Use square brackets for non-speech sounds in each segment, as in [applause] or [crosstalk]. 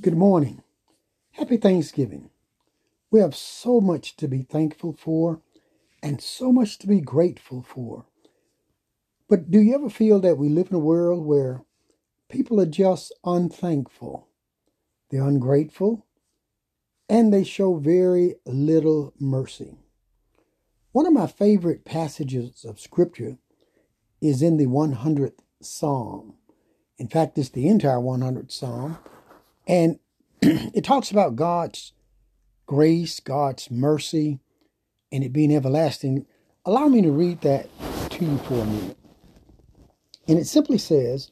Good morning. Happy Thanksgiving. We have so much to be thankful for and so much to be grateful for. But do you ever feel that we live in a world where people are just unthankful? They're ungrateful and they show very little mercy. One of my favorite passages of Scripture is in the 100th Psalm. In fact, it's the entire 100th Psalm. And [clears throat] it talks about God's grace, God's mercy, and it being everlasting. Allow me to read that to you for a minute. And it simply says,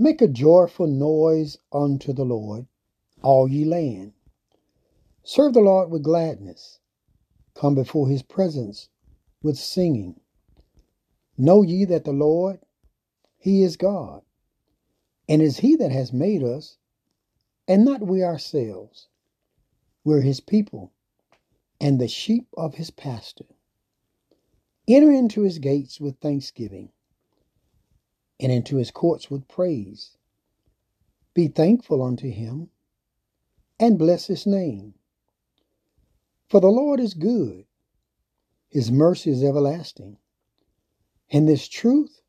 Make a joyful noise unto the Lord, all ye land. Serve the Lord with gladness. Come before his presence with singing. Know ye that the Lord, he is God, and is he that has made us, and not we ourselves. We're his people, and the sheep of his pasture. Enter into his gates with thanksgiving, and into his courts with praise. Be thankful unto him, and bless his name. For the Lord is good, his mercy is everlasting, and this truth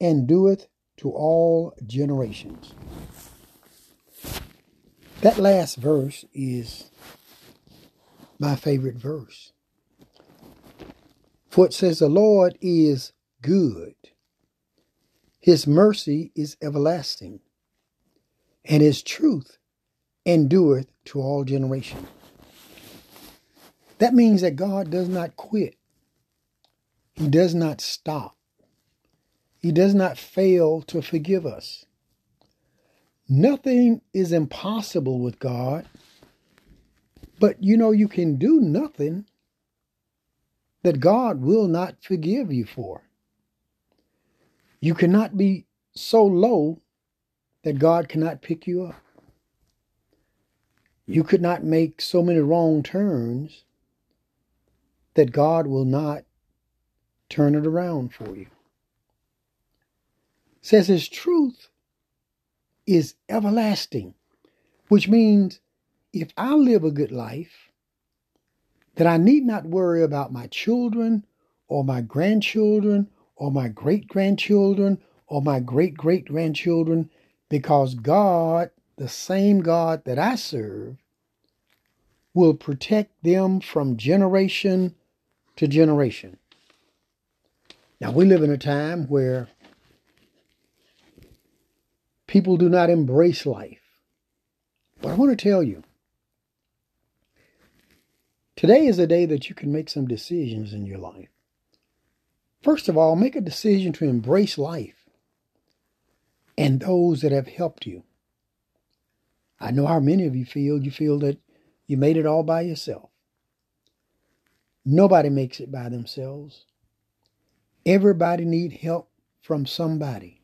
endureth to all generations. That last verse is my favorite verse. For it says, The Lord is good, His mercy is everlasting, and His truth endureth to all generations. That means that God does not quit. He does not stop. He does not fail to forgive us. Nothing is impossible with God, but you know, you can do nothing that God will not forgive you for. You cannot be so low that God cannot pick you up. You could not make so many wrong turns that God will not turn it around for you. Says his truth is everlasting, which means if I live a good life, that I need not worry about my children or my grandchildren or my great grandchildren or my great great grandchildren because God, the same God that I serve, will protect them from generation to generation. Now, we live in a time where people do not embrace life. But I want to tell you today is a day that you can make some decisions in your life. First of all, make a decision to embrace life and those that have helped you. I know how many of you feel. You feel that you made it all by yourself. Nobody makes it by themselves. Everybody need help from somebody.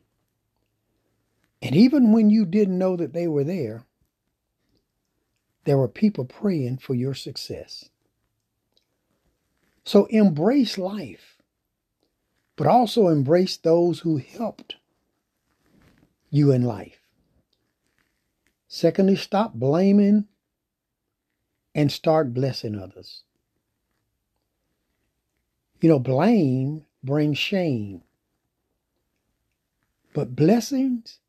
And even when you didn't know that they were there, there were people praying for your success. So embrace life, but also embrace those who helped you in life. Secondly, stop blaming and start blessing others. You know, blame brings shame, but blessings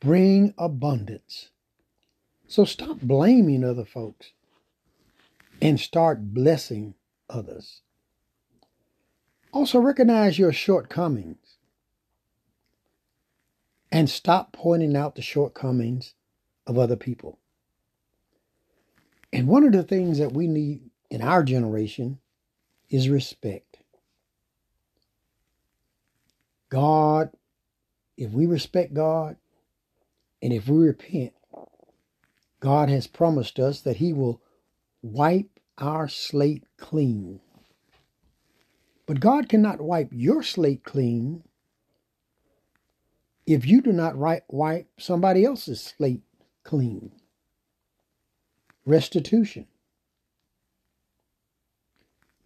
bring abundance. So stop blaming other folks and start blessing others. Also, recognize your shortcomings and stop pointing out the shortcomings of other people. And one of the things that we need in our generation is respect. God, if we respect God and if we repent, God has promised us that He will wipe our slate clean. But God cannot wipe your slate clean if you do not wipe somebody else's slate clean. Restitution.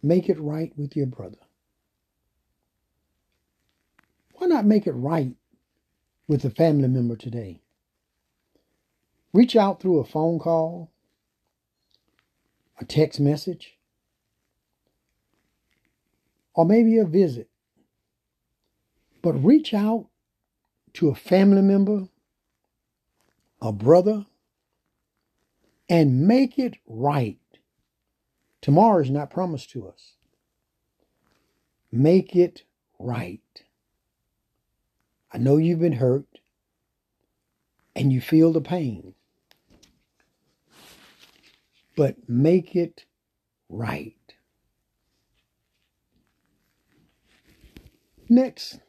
Make it right with your brother. Why not make it right with a family member today? Reach out through a phone call, a text message, or maybe a visit. But reach out to a family member, a brother, and make it right. Tomorrow is not promised to us. Make it right. I know you've been hurt and you feel the pain, but make it right. Next,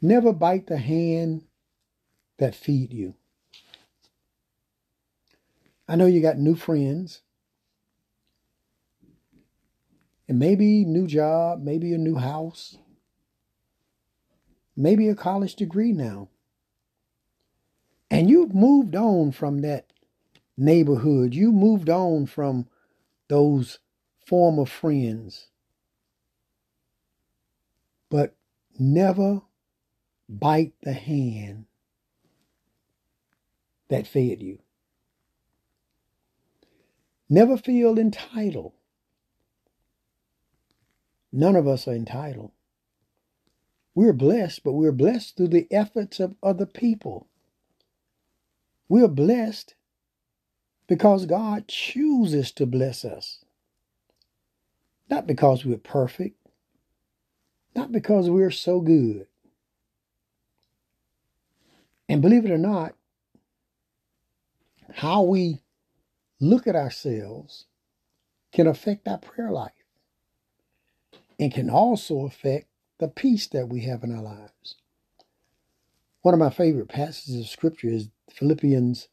never bite the hand that feed you. I know you got new friends and maybe new job, maybe a new house, maybe a college degree now. And you've moved on from that neighborhood. You moved on from those former friends. But never bite the hand that fed you. Never feel entitled. None of us are entitled. We're blessed, but we're blessed through the efforts of other people. We're blessed because God chooses to bless us. Not because we're perfect, not because we're so good. And believe it or not, how we look at ourselves can affect our prayer life and can also affect the peace that we have in our lives. One of my favorite passages of scripture is Philippians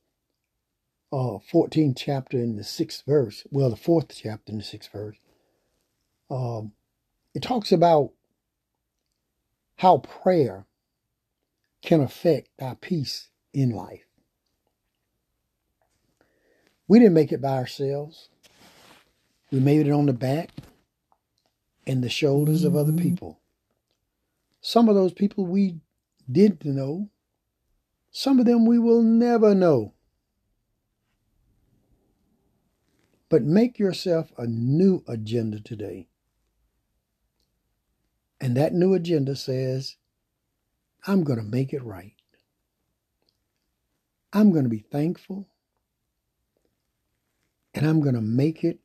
uh, 14th chapter in the sixth verse. Well, the fourth chapter in the sixth verse. Um, it talks about how prayer can affect our peace in life. We didn't make it by ourselves. We made it on the back and the shoulders of other mm-hmm. people. Some of those people we did know, some of them we will never know. But make yourself a new agenda today. And that new agenda says, I'm going to make it right. I'm going to be thankful. And I'm going to make it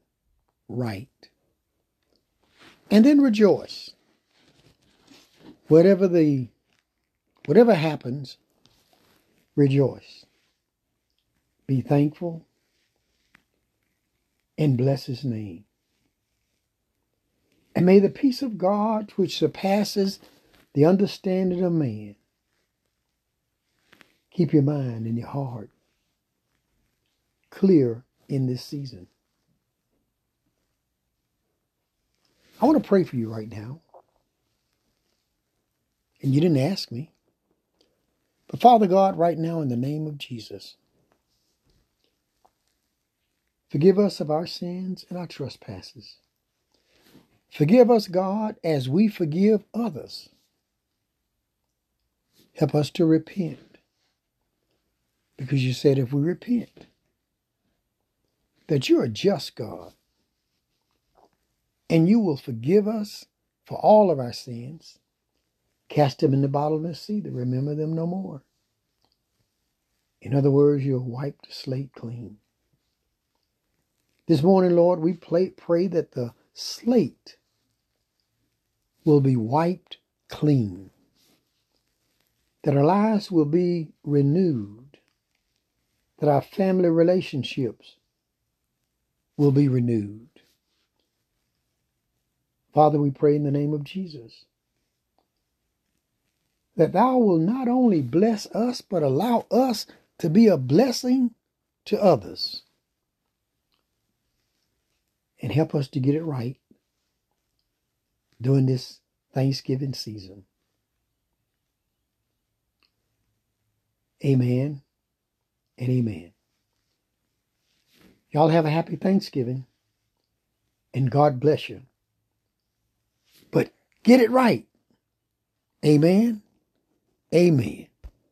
right. And then rejoice. Whatever the whatever happens, rejoice. Be thankful and bless his name. And may the peace of God, which surpasses the understanding of man, keep your mind and your heart clear in this season. I want to pray for you right now. And you didn't ask me. But Father God, right now, in the name of Jesus, forgive us of our sins and our trespasses. Forgive us, God, as we forgive others. Help us to repent. Because you said if we repent, that you're a just God and you will forgive us for all of our sins, cast them in the bottomless sea to remember them no more. In other words, you'll wipe the slate clean. This morning, Lord, we pray that the slate will be wiped clean, that our lives will be renewed, that our family relationships will be renewed Father, we pray in the name of Jesus that thou will not only bless us, but allow us to be a blessing to others. And help us to get it right during this Thanksgiving season. Amen and amen. Y'all have a happy Thanksgiving and God bless you. But get it right. Amen. Amen.